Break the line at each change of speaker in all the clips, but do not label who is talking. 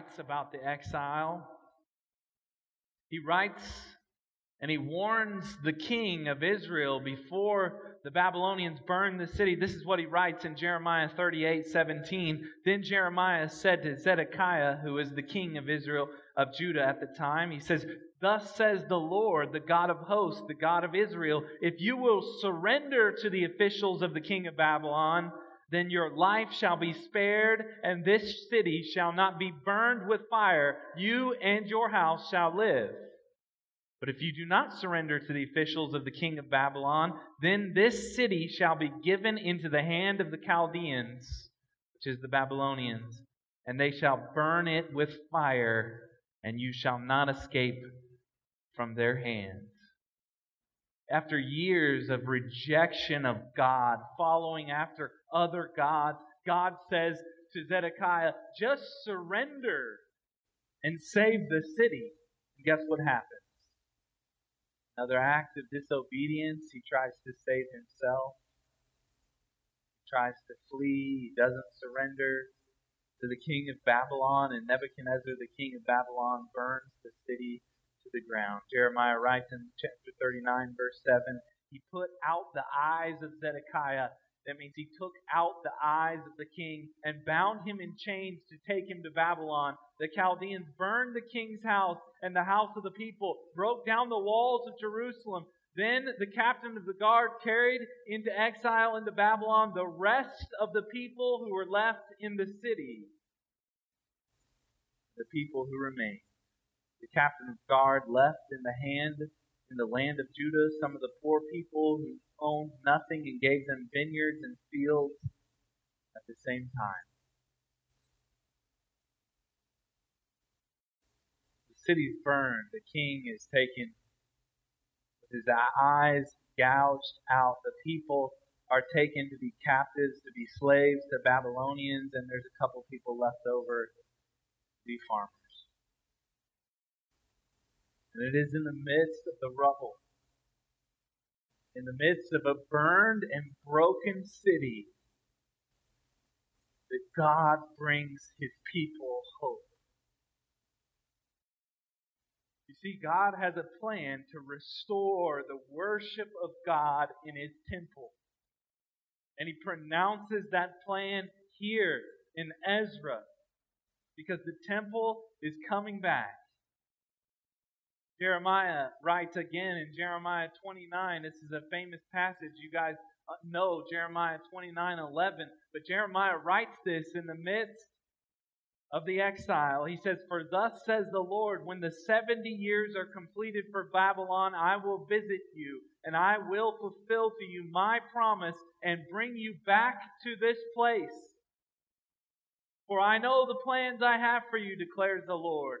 writes about the exile. He writes and he warns the king of Israel before the Babylonians burn the city. This is what he writes in Jeremiah 38 17. Then Jeremiah said to Zedekiah, who was the king of Israel, of Judah at the time, he says, Thus says the Lord, the God of hosts, the God of Israel, if you will surrender to the officials of the king of Babylon, then your life shall be spared, and this city shall not be burned with fire. You and your house shall live. But if you do not surrender to the officials of the king of Babylon, then this city shall be given into the hand of the Chaldeans, which is the Babylonians, and they shall burn it with fire, and you shall not escape from their hands. After years of rejection of God, following after other gods, God says to Zedekiah, just surrender and save the city. And guess what happens? Another act of disobedience. He tries to save himself. He tries to flee. He doesn't surrender to the king of Babylon, and Nebuchadnezzar, the king of Babylon, burns the city to the ground. Jeremiah writes in chapter 39, verse 7 He put out the eyes of Zedekiah that means he took out the eyes of the king and bound him in chains to take him to Babylon. The Chaldeans burned the king's house and the house of the people, broke down the walls of Jerusalem. Then the captain of the guard carried into exile into Babylon the rest of the people who were left in the city. The people who remained. The captain of guard left in the hand in the land of Judah some of the poor people who owned nothing and gave them vineyards and fields at the same time. The city's burned. The king is taken with his eyes gouged out. The people are taken to be captives, to be slaves to Babylonians, and there's a couple people left over to be farmers. And it is in the midst of the rubble in the midst of a burned and broken city, that God brings his people hope. You see, God has a plan to restore the worship of God in his temple. And he pronounces that plan here in Ezra because the temple is coming back. Jeremiah writes again in Jeremiah 29. This is a famous passage. You guys know Jeremiah 29 11. But Jeremiah writes this in the midst of the exile. He says, For thus says the Lord, when the 70 years are completed for Babylon, I will visit you, and I will fulfill to you my promise and bring you back to this place. For I know the plans I have for you, declares the Lord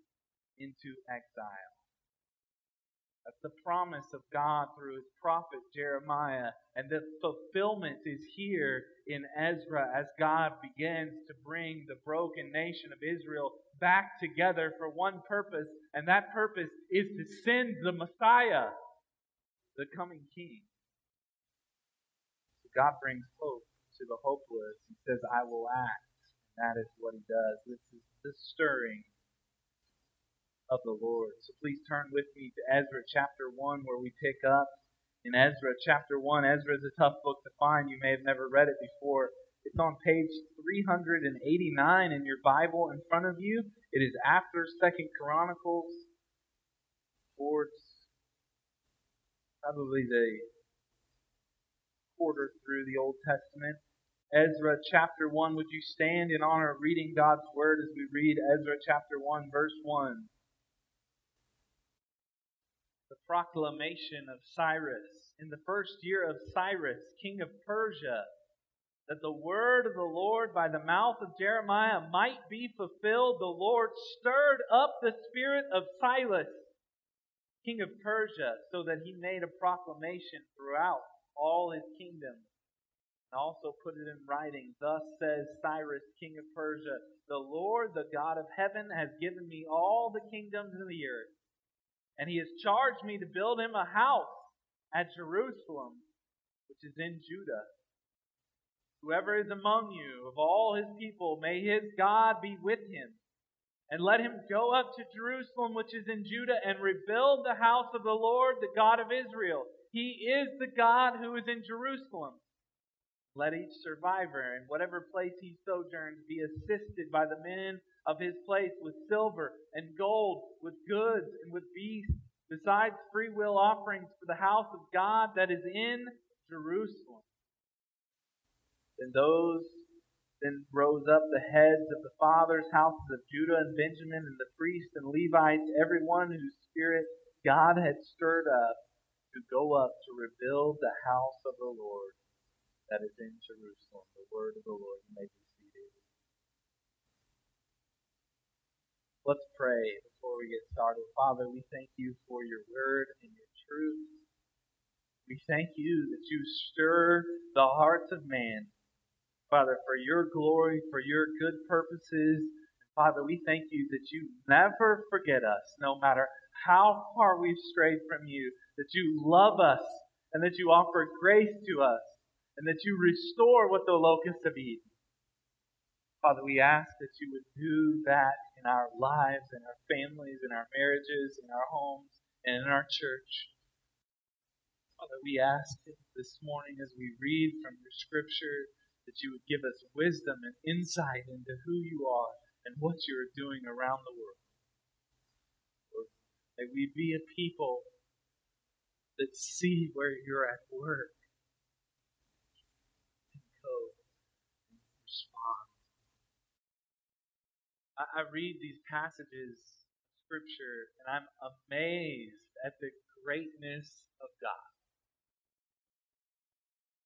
into exile. That's the promise of God through his prophet Jeremiah. And the fulfillment is here in Ezra as God begins to bring the broken nation of Israel back together for one purpose, and that purpose is to send the Messiah, the coming King. So God brings hope to the hopeless. He says, I will act. And that is what he does. This is the stirring of the Lord. So please turn with me to Ezra chapter 1, where we pick up in Ezra chapter 1. Ezra is a tough book to find. You may have never read it before. It's on page 389 in your Bible in front of you. It is after Second Chronicles, towards probably the quarter through the Old Testament. Ezra chapter 1. Would you stand in honor of reading God's Word as we read Ezra chapter 1, verse 1? Proclamation of Cyrus. In the first year of Cyrus, king of Persia, that the word of the Lord by the mouth of Jeremiah might be fulfilled, the Lord stirred up the spirit of Cyrus, king of Persia, so that he made a proclamation throughout all his kingdom and also put it in writing. Thus says Cyrus, king of Persia, The Lord, the God of heaven, has given me all the kingdoms of the earth, and he has charged me to build him a house at Jerusalem, which is in Judah. Whoever is among you, of all his people, may his God be with him. And let him go up to Jerusalem, which is in Judah, and rebuild the house of the Lord, the God of Israel. He is the God who is in Jerusalem. Let each survivor, in whatever place he sojourns, be assisted by the men of his place with silver and gold, with goods and with beasts, besides freewill offerings for the house of God that is in Jerusalem. Then those then rose up the heads of the fathers' houses of Judah and Benjamin, and the priests and Levites, every one whose spirit God had stirred up to go up to rebuild the house of the Lord that is in Jerusalem. The word of the Lord. You may be seated. Let's pray before we get started. Father, we thank you for your word and your truth. We thank you that you stir the hearts of man Father, for your glory, for your good purposes. Father, we thank you that you never forget us, no matter how far we've strayed from you, that you love us, and that you offer grace to us, and that you restore what the locusts have eaten. Father, we ask that you would do that in our lives, in our families, in our marriages, in our homes, and in our church. Father, we ask this morning as we read from your scripture that you would give us wisdom and insight into who you are and what you are doing around the world. Lord, may we be a people that see where you're at work and go and respond. I, I read these passages of Scripture and I'm amazed at the greatness of God.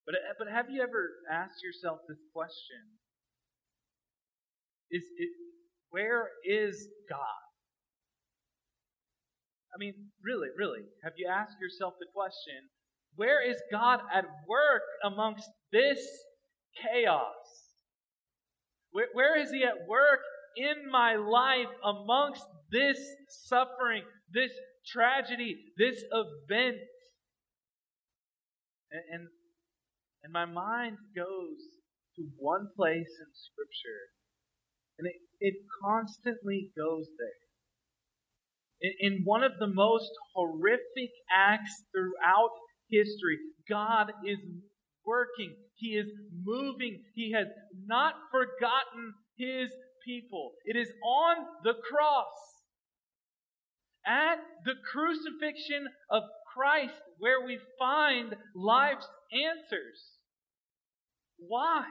But, but have you ever asked yourself this question? Is it, where is God? I mean, really, really, have you asked yourself the question, where is God at work amongst this chaos? Where, where is He at work in my life amongst this suffering, this tragedy, this event? And, and and my mind goes to one place in Scripture, and it, it constantly goes there. In, in one of the most horrific acts throughout history, God is working, He is moving, He has not forgotten His people. It is on the cross. At the crucifixion of Christ, where we find life's answers. Why?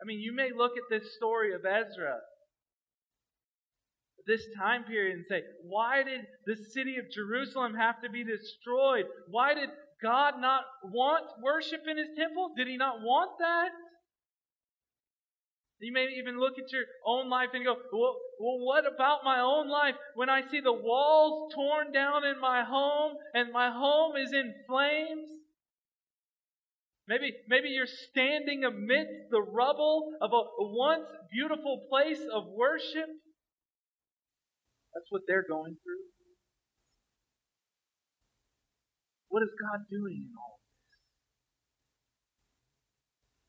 I mean, you may look at this story of Ezra, this time period, and say, why did the city of Jerusalem have to be destroyed? Why did God not want worship in his temple? Did he not want that? You may even look at your own life and go, well, well, what about my own life when I see the walls torn down in my home and my home is in flames? Maybe, maybe you're standing amidst the rubble of a once beautiful place of worship. That's what they're going through. What is God doing in all this?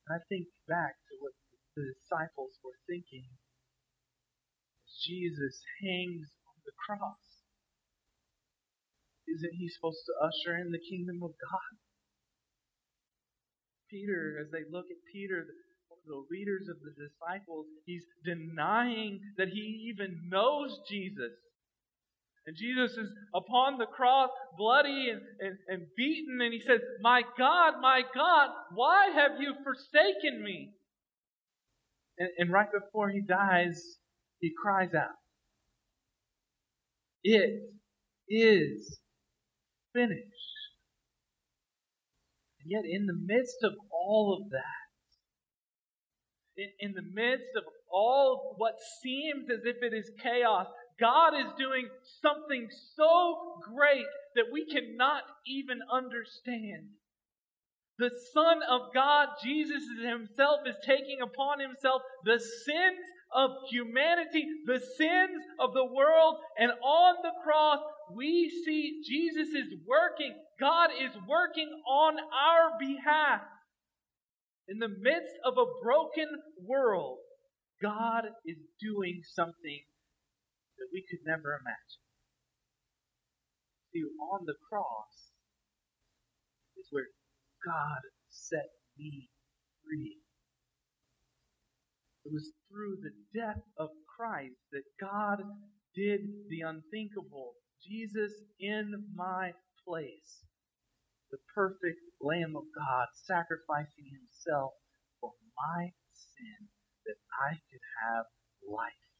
I think back to what the disciples were thinking as Jesus hangs on the cross. Isn't he supposed to usher in the kingdom of God? Peter, as they look at Peter, the leaders of the disciples, he's denying that he even knows Jesus. And Jesus is upon the cross, bloody and, and, and beaten, and he says, My God, my God, why have you forsaken me? And, and right before he dies, he cries out, It is finished. And yet, in the midst of all of that, in, in the midst of all what seems as if it is chaos, God is doing something so great that we cannot even understand. The Son of God, Jesus Himself, is taking upon Himself the sins of humanity, the sins of the world, and on the cross, we see Jesus is working. God is working on our behalf. In the midst of a broken world, God is doing something that we could never imagine. See, on the cross is where God set me free. It was through the death of Christ that God did the unthinkable. Jesus in my place. The perfect Lamb of God sacrificing himself for my sin that I could have life.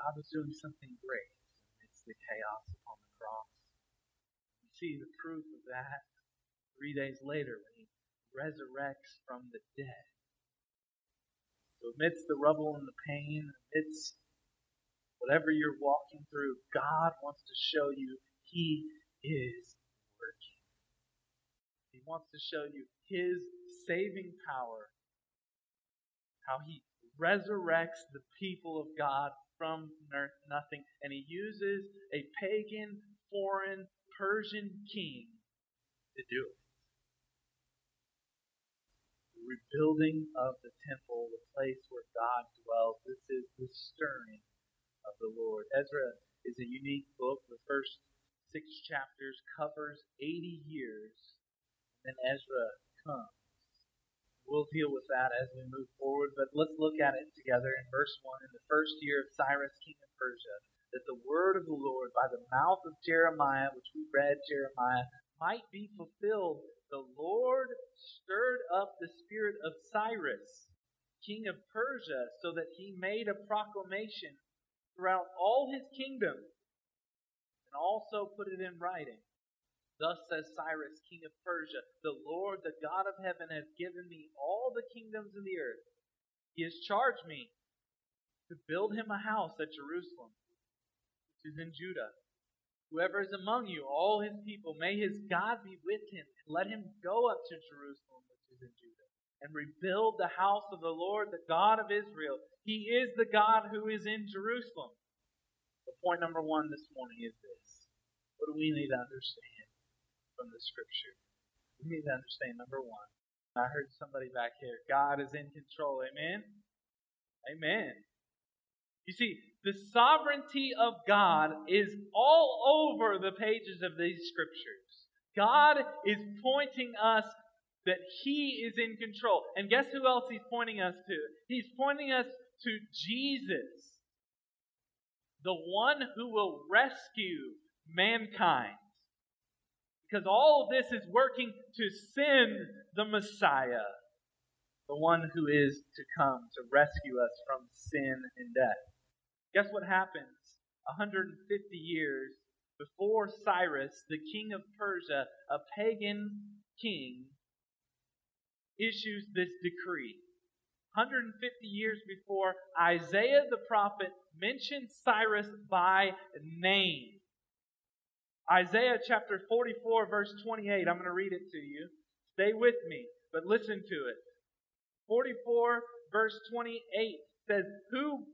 God was doing something great amidst the chaos upon the cross. We see the proof of that three days later when he resurrects from the dead. So amidst the rubble and the pain, amidst whatever you're walking through, God wants to show you He is working. He wants to show you His saving power, how He resurrects the people of God from nothing, and He uses a pagan, foreign, Persian king to do it The rebuilding of the temple, the place where God dwells. This is the stirring of the Lord. Ezra is a unique book. The first six chapters covers 80 years. And Then Ezra comes. We'll deal with that as we move forward, but let's look at it together in verse 1. In the first year of Cyrus, king of Persia, that the word of the Lord by the mouth of Jeremiah, which we read Jeremiah, might be fulfilled the Lord stirred up the spirit of Cyrus, king of Persia, so that he made a proclamation throughout all his kingdom and also put it in writing. Thus says Cyrus, king of Persia, The Lord, the God of heaven, has given me all the kingdoms of the earth. He has charged me to build him a house at Jerusalem, which is in Judah Whoever is among you, all his people, may his God be with him, and let him go up to Jerusalem, which is in Judah, and rebuild the house of the Lord, the God of Israel. He is the God who is in Jerusalem. The point number one this morning is this. What do we need to understand from the scripture? We need to understand number one. I heard somebody back here. God is in control. Amen? Amen. You see, the sovereignty of God is all over the pages of these scriptures. God is pointing us that He is in control. And guess who else He's pointing us to? He's pointing us to Jesus, the one who will rescue mankind. Because all this is working to send the Messiah, the one who is to come to rescue us from sin and death. Guess what happens 150 years before Cyrus, the king of Persia, a pagan king, issues this decree. 150 years before, Isaiah the prophet mentioned Cyrus by name. Isaiah chapter 44, verse 28. I'm going to read it to you. Stay with me, but listen to it. 44, verse 28 says, Who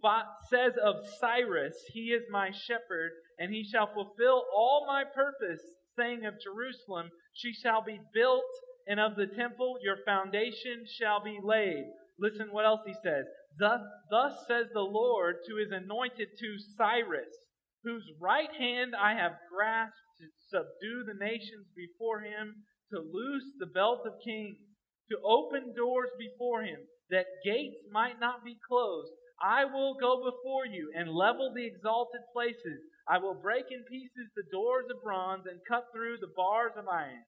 says of Cyrus, He is my shepherd, and he shall fulfill all my purpose, saying of Jerusalem, She shall be built, and of the temple your foundation shall be laid. Listen what else he says. Thus, thus says the Lord to his anointed to Cyrus, whose right hand I have grasped to subdue the nations before him, to loose the belt of kings, to open doors before him that gates might not be closed. I will go before you and level the exalted places. I will break in pieces the doors of bronze and cut through the bars of iron.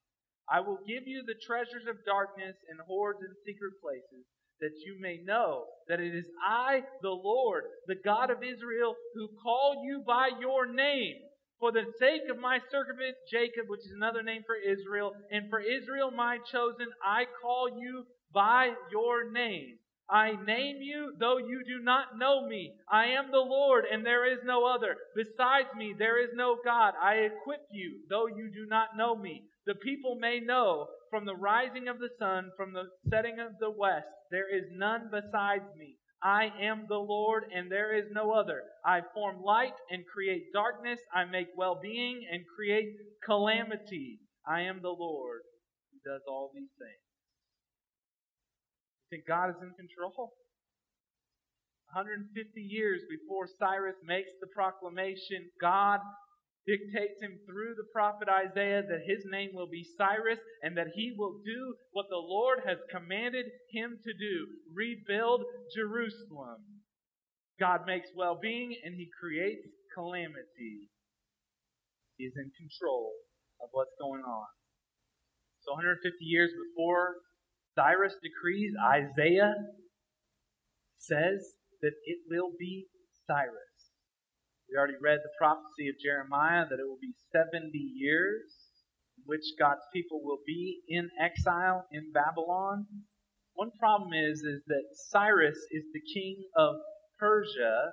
I will give you the treasures of darkness and hoards in secret places, that you may know that it is I, the Lord, the God of Israel, who call you by your name. For the sake of my servant Jacob, which is another name for Israel, and for Israel my chosen, I call you by your name. I name you, though you do not know me. I am the Lord, and there is no other. Besides me, there is no God. I equip you, though you do not know me. The people may know from the rising of the sun, from the setting of the west, there is none besides me. I am the Lord, and there is no other. I form light and create darkness. I make well being and create calamity. I am the Lord who does all these things You think God is in control. 150 years before Cyrus makes the proclamation, God dictates him through the prophet Isaiah that his name will be Cyrus and that he will do what the Lord has commanded him to do rebuild Jerusalem. God makes well being and he creates calamity. He is in control of what's going on. So, 150 years before Cyrus decrees, Isaiah says that it will be Cyrus. We already read the prophecy of Jeremiah that it will be 70 years in which God's people will be in exile in Babylon. One problem is, is that Cyrus is the king of Persia.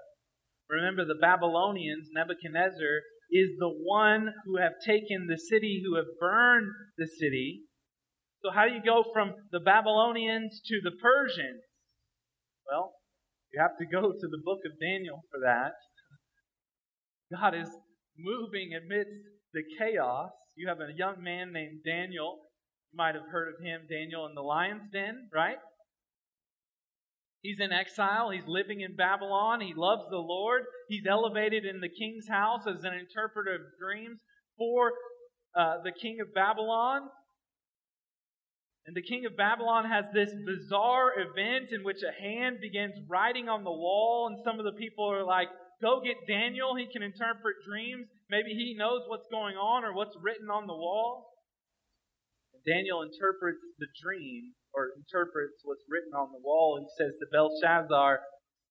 Remember, the Babylonians, Nebuchadnezzar, is the one who have taken the city, who have burned the city. So, how do you go from the Babylonians to the Persians? Well, you have to go to the book of Daniel for that. God is moving amidst the chaos. You have a young man named Daniel. You might have heard of him, Daniel in the lion's den, right? He's in exile. He's living in Babylon. He loves the Lord. He's elevated in the king's house as an interpreter of dreams for uh, the king of Babylon. And the king of Babylon has this bizarre event in which a hand begins writing on the wall, and some of the people are like, Go get Daniel. He can interpret dreams. Maybe he knows what's going on or what's written on the wall. Daniel interprets the dream, or interprets what's written on the wall. He says to Belshazzar,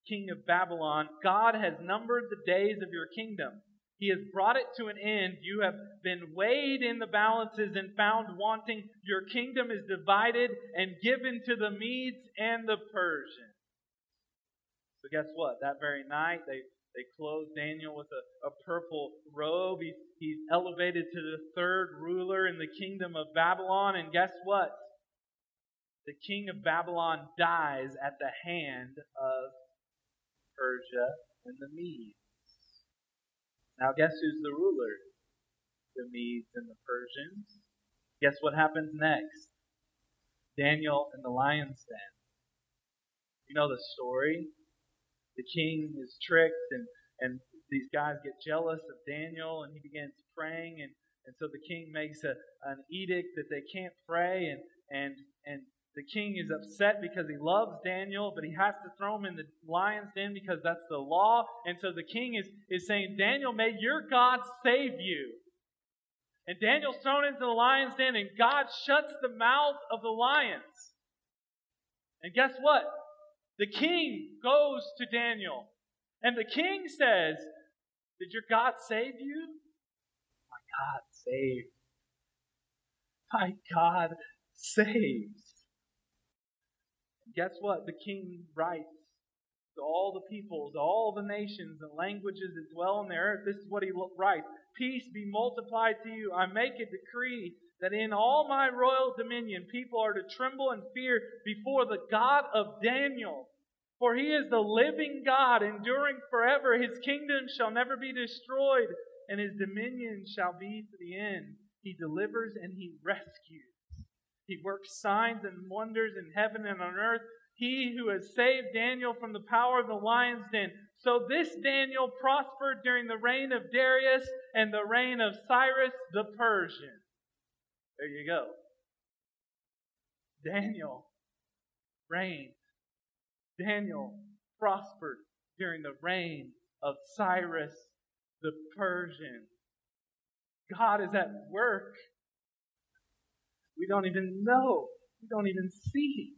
king of Babylon, God has numbered the days of your kingdom. He has brought it to an end. You have been weighed in the balances and found wanting. Your kingdom is divided and given to the Medes and the Persians. So, guess what? That very night, they, they clothed Daniel with a, a purple robe. He, he's elevated to the third ruler in the kingdom of Babylon. And guess what? The king of Babylon dies at the hand of Persia and the Medes. Now, guess who's the ruler? The Medes and the Persians. Guess what happens next? Daniel in the lion's den. You know the story? The king is tricked, and, and these guys get jealous of Daniel, and he begins praying, and, and so the king makes a, an edict that they can't pray, and, and, and the king is upset because he loves Daniel, but he has to throw him in the lion's den because that's the law. And so the king is, is saying, Daniel, may your God save you. And Daniel's thrown into the lion's den, and God shuts the mouth of the lions. And guess what? The king goes to Daniel. And the king says, Did your God save you? My God saved. My God saves guess what? The king writes to all the peoples, all the nations and languages that dwell on the earth. This is what he writes Peace be multiplied to you. I make a decree that in all my royal dominion people are to tremble and fear before the God of Daniel. For he is the living God, enduring forever. His kingdom shall never be destroyed, and his dominion shall be to the end. He delivers and he rescues. He works signs and wonders in heaven and on earth. He who has saved Daniel from the power of the lion's den. So this Daniel prospered during the reign of Darius and the reign of Cyrus the Persian. There you go. Daniel reigned. Daniel prospered during the reign of Cyrus the Persian. God is at work we don't even know. We don't even see.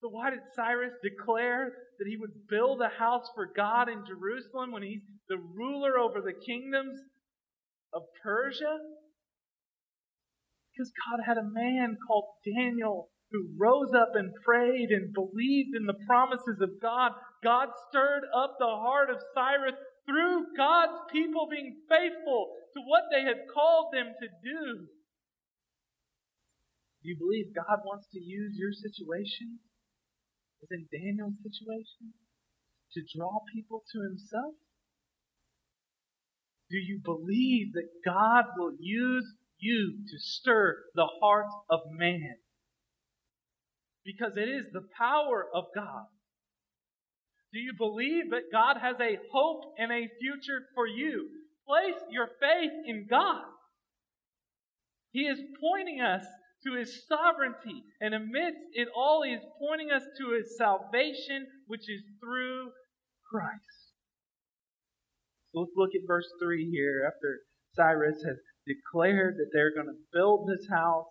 So, why did Cyrus declare that he would build a house for God in Jerusalem when he's the ruler over the kingdoms of Persia? Because God had a man called Daniel who rose up and prayed and believed in the promises of God. God stirred up the heart of Cyrus through God's people being faithful to what they had called them to do. Do you believe God wants to use your situation, as in Daniel's situation, to draw people to himself? Do you believe that God will use you to stir the heart of man? Because it is the power of God. Do you believe that God has a hope and a future for you? Place your faith in God. He is pointing us to his sovereignty, and amidst it all, he is pointing us to his salvation, which is through Christ. So let's look at verse 3 here. After Cyrus has declared that they're going to build this house,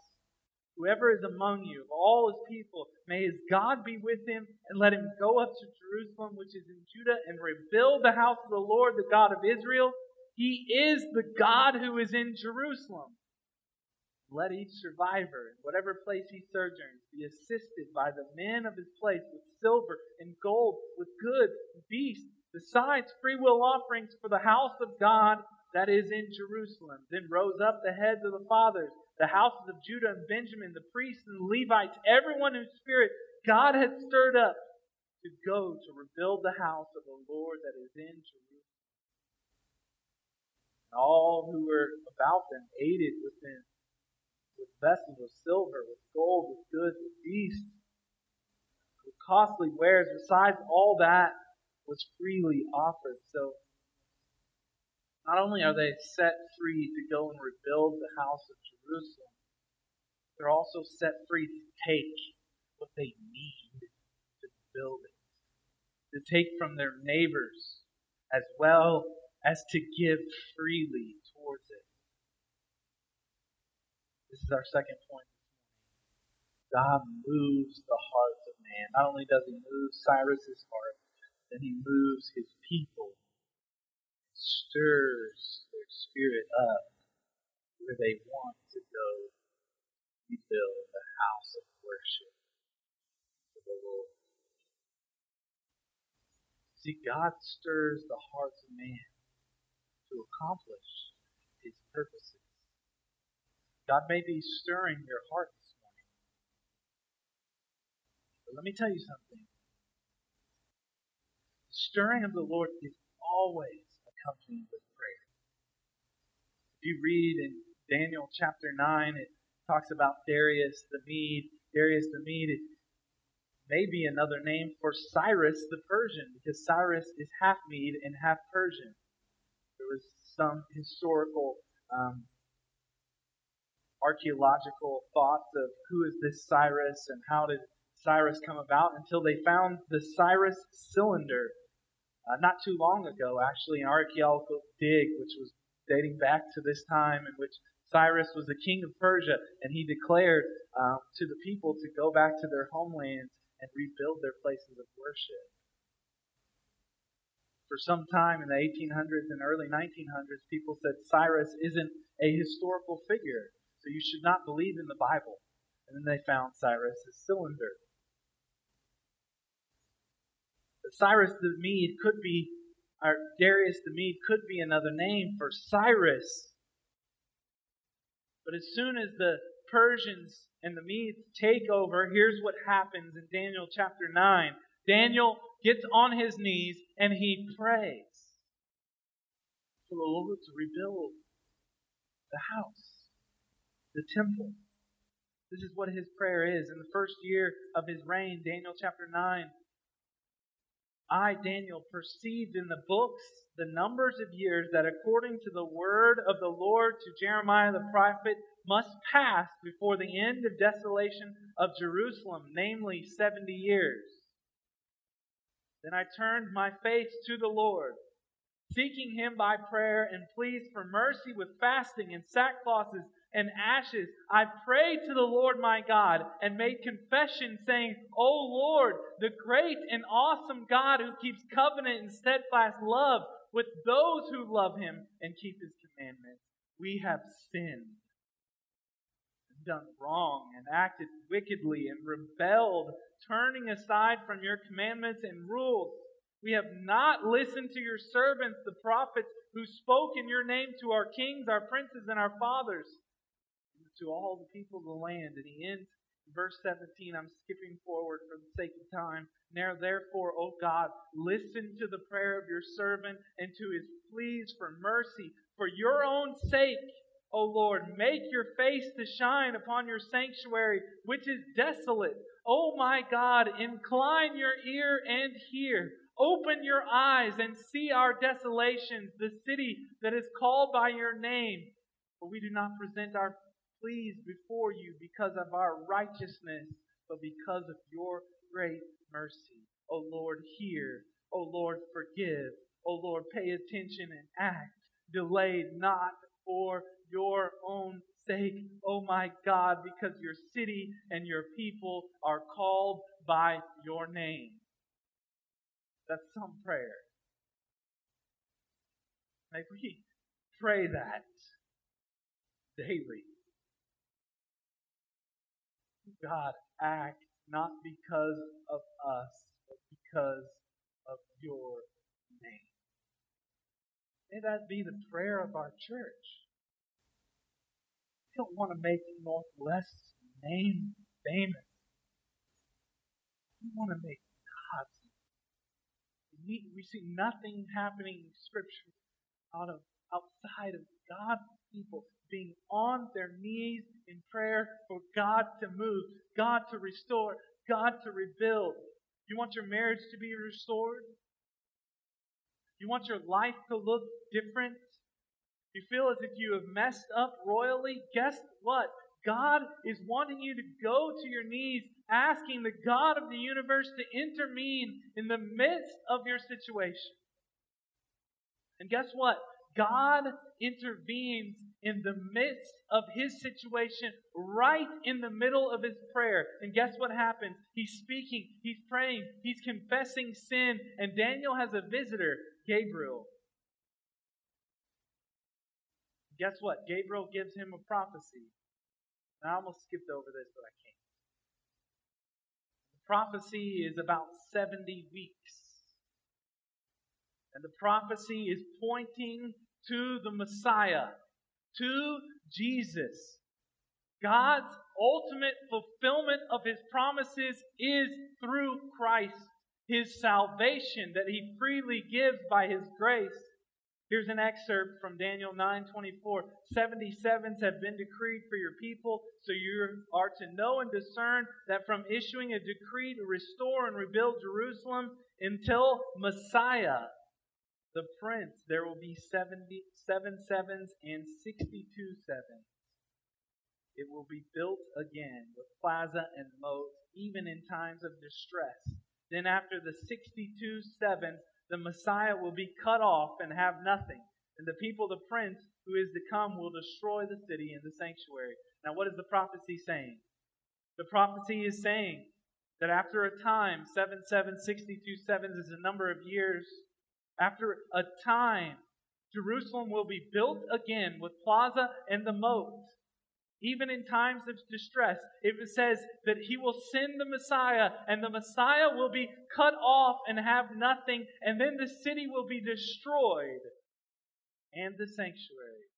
whoever is among you, of all his people, may his God be with him, and let him go up to Jerusalem, which is in Judah, and rebuild the house of the Lord, the God of Israel. He is the God who is in Jerusalem. Let each survivor, in whatever place he sojourns, be assisted by the men of his place with silver and gold, with goods, and beasts, besides free will offerings for the house of God that is in Jerusalem. Then rose up the heads of the fathers, the houses of Judah and Benjamin, the priests and the Levites, everyone whose spirit God had stirred up to go to rebuild the house of the Lord that is in Jerusalem. And all who were about them aided with them with vessels of silver, with gold, with goods, with beasts, with costly wares. Besides all that, was freely offered. So not only are they set free to go and rebuild the house of Jerusalem, they're also set free to take what they need to build it, to take from their neighbors as well as to give freely towards it. This is our second point. God moves the hearts of man. Not only does he move Cyrus's heart, then he moves his people, stirs their spirit up where they want to go rebuild the house of worship for the Lord. See, God stirs the hearts of man to accomplish his purposes. God may be stirring your heart this morning. But let me tell you something The stirring of the Lord is always accompanied with prayer. If you read in Daniel chapter 9, it talks about Darius the Mede. Darius the Mede may be another name for Cyrus the Persian, because Cyrus is half Mede and half Persian. There was some historical um, archaeological thoughts of who is this Cyrus and how did Cyrus come about until they found the Cyrus cylinder uh, not too long ago, actually, an archaeological dig, which was dating back to this time in which Cyrus was the king of Persia, and he declared um, to the people to go back to their homelands and rebuild their places of worship. For some time in the 1800s and early 1900s, people said Cyrus isn't a historical figure, so you should not believe in the Bible. And then they found Cyrus' cylinder. Cyrus the Mede could be, or Darius the Mede could be another name for Cyrus. But as soon as the Persians and the Medes take over, here's what happens in Daniel chapter 9. Daniel gets on his knees and he prays for the Lord to rebuild the house, the temple. This is what his prayer is. In the first year of his reign, Daniel chapter 9, I, Daniel, perceived in the books the numbers of years that according to the word of the Lord to Jeremiah the prophet must pass before the end of desolation of Jerusalem, namely 70 years. Then I turned my face to the Lord, seeking him by prayer and pleas for mercy with fasting and sackcloths and ashes, I prayed to the Lord my God and made confession, saying, O Lord, the great and awesome God who keeps covenant and steadfast love with those who love him and keep his commandments. we have sinned, done wrong, and acted wickedly, and rebelled, turning aside from your commandments and rules. We have not listened to your servants, the prophets, who spoke in your name to our kings, our princes, and our fathers, to all the people of the land. And he ends verse 17. I'm skipping forward for the sake of time. Now, therefore, O God, listen to the prayer of your servant and to his pleas for mercy. For your own sake, O Lord, make your face to shine upon your sanctuary, which is desolate. O my God, incline your ear and hear. Open your eyes and see our desolations, the city that is called by your name. For we do not present our pleas before you because of our righteousness, but because of your great mercy. O Lord, hear. O Lord, forgive. O Lord, pay attention and act. Delay not for your own sake, O my God, because your city and your people are called by your name. That's some prayer. May we pray that daily. God, act not because of us, but because of your name. May that be the prayer of our church. We don't want to make Northwest's name famous. We want to make God's name. we see nothing happening in Scripture out of outside of God's people being on their knees in prayer for God to move, God to restore, God to rebuild. You want your marriage to be restored? You want your life to look different? You feel as if you have messed up royally? Guess what? God is wanting you to go to your knees, asking the God of the universe to intervene in the midst of your situation. And guess what? God intervenes in the midst of his situation, right in the middle of his prayer. And guess what happens? He's speaking, he's praying, he's confessing sin, and Daniel has a visitor, Gabriel. Guess what? Gabriel gives him a prophecy. And I almost skipped over this, but I can't. The prophecy is about 70 weeks. And the prophecy is pointing to the Messiah, to Jesus. God's ultimate fulfillment of his promises is through Christ, his salvation that he freely gives by his grace. Here's an excerpt from Daniel 9:24. 77s have been decreed for your people, so you are to know and discern that from issuing a decree to restore and rebuild Jerusalem until Messiah, the prince, there will be 77 sevens and 62 sevens. It will be built again with plaza and moat, even in times of distress. Then, after the 62 sevens, the Messiah will be cut off and have nothing. And the people, the prince who is to come, will destroy the city and the sanctuary. Now, what is the prophecy saying? The prophecy is saying that after a time, 7, 7, 62 sevens is a number of years, after a time, Jerusalem will be built again with plaza and the moat. Even in times of distress, it says that he will send the Messiah, and the Messiah will be cut off and have nothing, and then the city will be destroyed. And the sanctuary,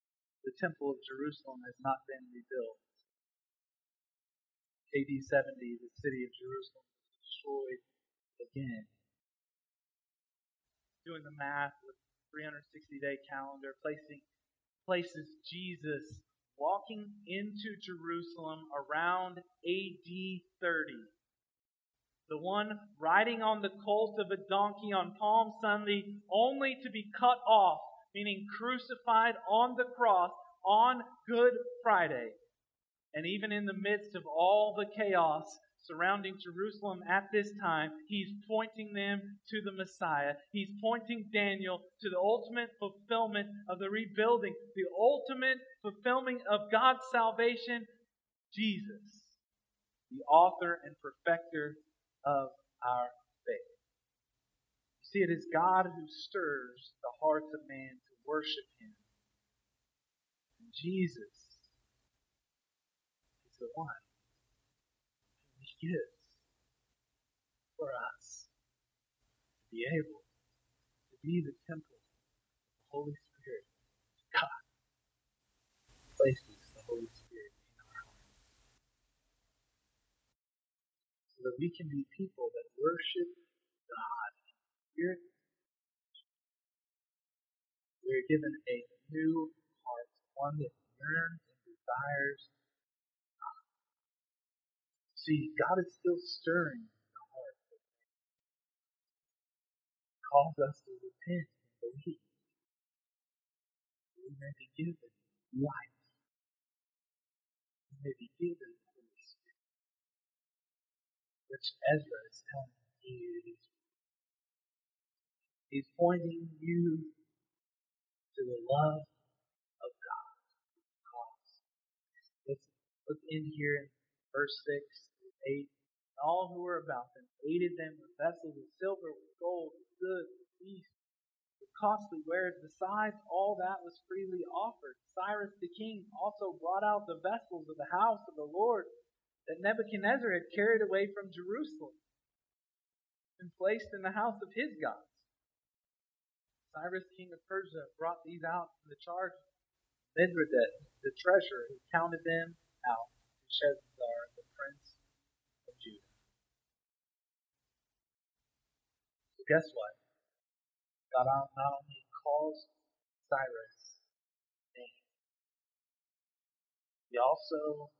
the temple of Jerusalem, has not been rebuilt. AD 70, the city of Jerusalem was destroyed again doing the math with 360 day calendar, placing places Jesus walking into Jerusalem around AD 30. The one riding on the colt of a donkey on Palm Sunday, only to be cut off, meaning crucified on the cross on Good Friday. And even in the midst of all the chaos, surrounding Jerusalem at this time, he's pointing them to the Messiah. He's pointing Daniel to the ultimate fulfillment of the rebuilding, the ultimate fulfillment of God's salvation, Jesus, the author and perfecter of our faith. You see, it is God who stirs the hearts of man to worship him. Jesus is the one gives for us to be able to be the temple of the Holy Spirit. God places the Holy Spirit in our hearts so that we can be people that worship God in spirit. We are given a new heart, one that yearns and desires. See, God is still stirring the heart. He calls us to repent and believe. We may be given life. We may be given Holy Spirit. Which Ezra is telling you He's pointing you to the love of God. Let's look in here in verse 6 through 8. All who were about them aided them with vessels of silver, with gold, with good, beast, with costly wares. Besides, all that was freely offered. Cyrus the king also brought out the vessels of the house of the Lord that Nebuchadnezzar had carried away from Jerusalem and placed in the house of his gods. Cyrus, king of Persia, brought these out in the charge of Mithredath, the treasurer, who counted them out to Sheshbazzar, the prince of Judah. Guess what? God not only calls Cyrus name, he also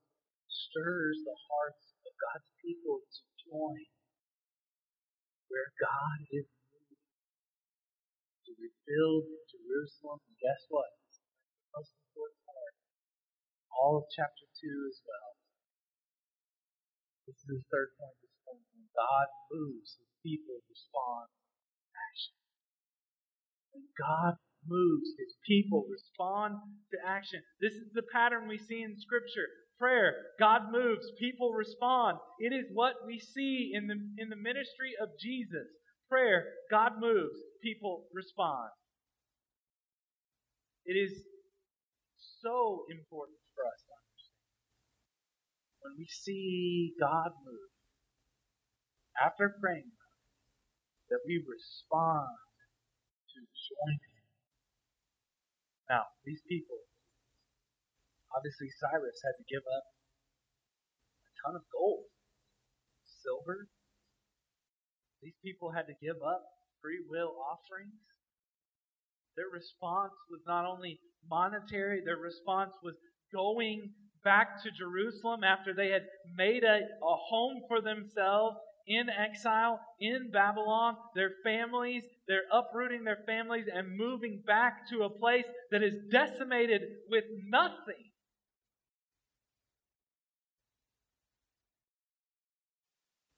stirs the hearts of God's people to join where God is moving to rebuild Jerusalem. And guess what? The most important part. All of chapter 2 as well. This is the third point God moves, his people respond to action. when God moves, his people respond to action. This is the pattern we see in Scripture. Prayer, God moves, people respond. It is what we see in the, in the ministry of Jesus. Prayer, God moves, people respond. It is so important for us to understand. When we see God move, after praying, that we respond to join him. Now, these people, obviously Cyrus had to give up a ton of gold, silver. These people had to give up free will offerings. Their response was not only monetary, their response was going back to Jerusalem after they had made a, a home for themselves in exile in Babylon, their families, they're uprooting their families and moving back to a place that is decimated with nothing.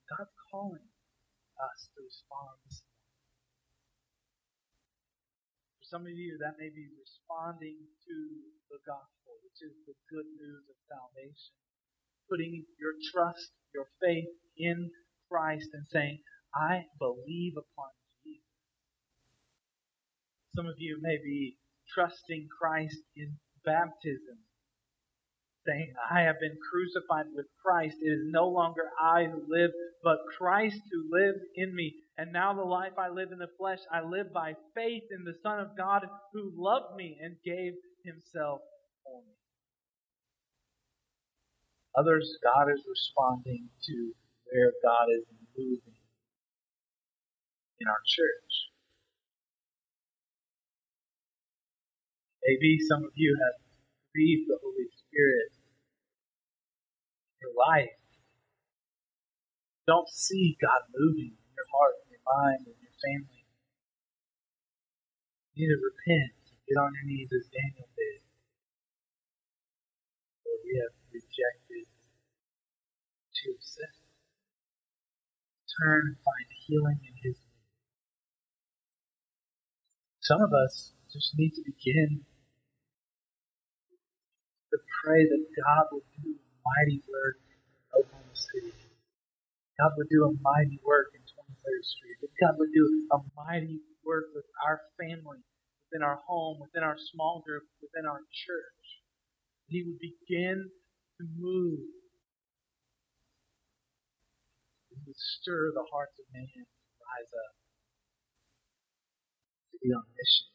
God's calling us to respond For some of you, that may be responding to the gospel, which is the good news of salvation. Putting your trust, your faith in Christ and saying, I believe upon Jesus. Some of you may be trusting Christ in baptism, saying, I have been crucified with Christ. It is no longer I who live, but Christ who lives in me. And now the life I live in the flesh, I live by faith in the Son of God who loved me and gave himself for me. Others, God is responding to where God is moving in our church. Maybe some of you have grieved the Holy Spirit in your life. Don't see God moving in your heart, in your mind, in your family. You need to repent get on your knees as Daniel did. For we have rejected to accept turn and find healing in His name. Some of us just need to begin to pray that God will do a mighty work in Oklahoma City. God would do a mighty work in 23rd Street. That God would do a mighty work with our family, within our home, within our small group, within our church. He would begin to move. Would stir the hearts of man to rise up, to be on mission.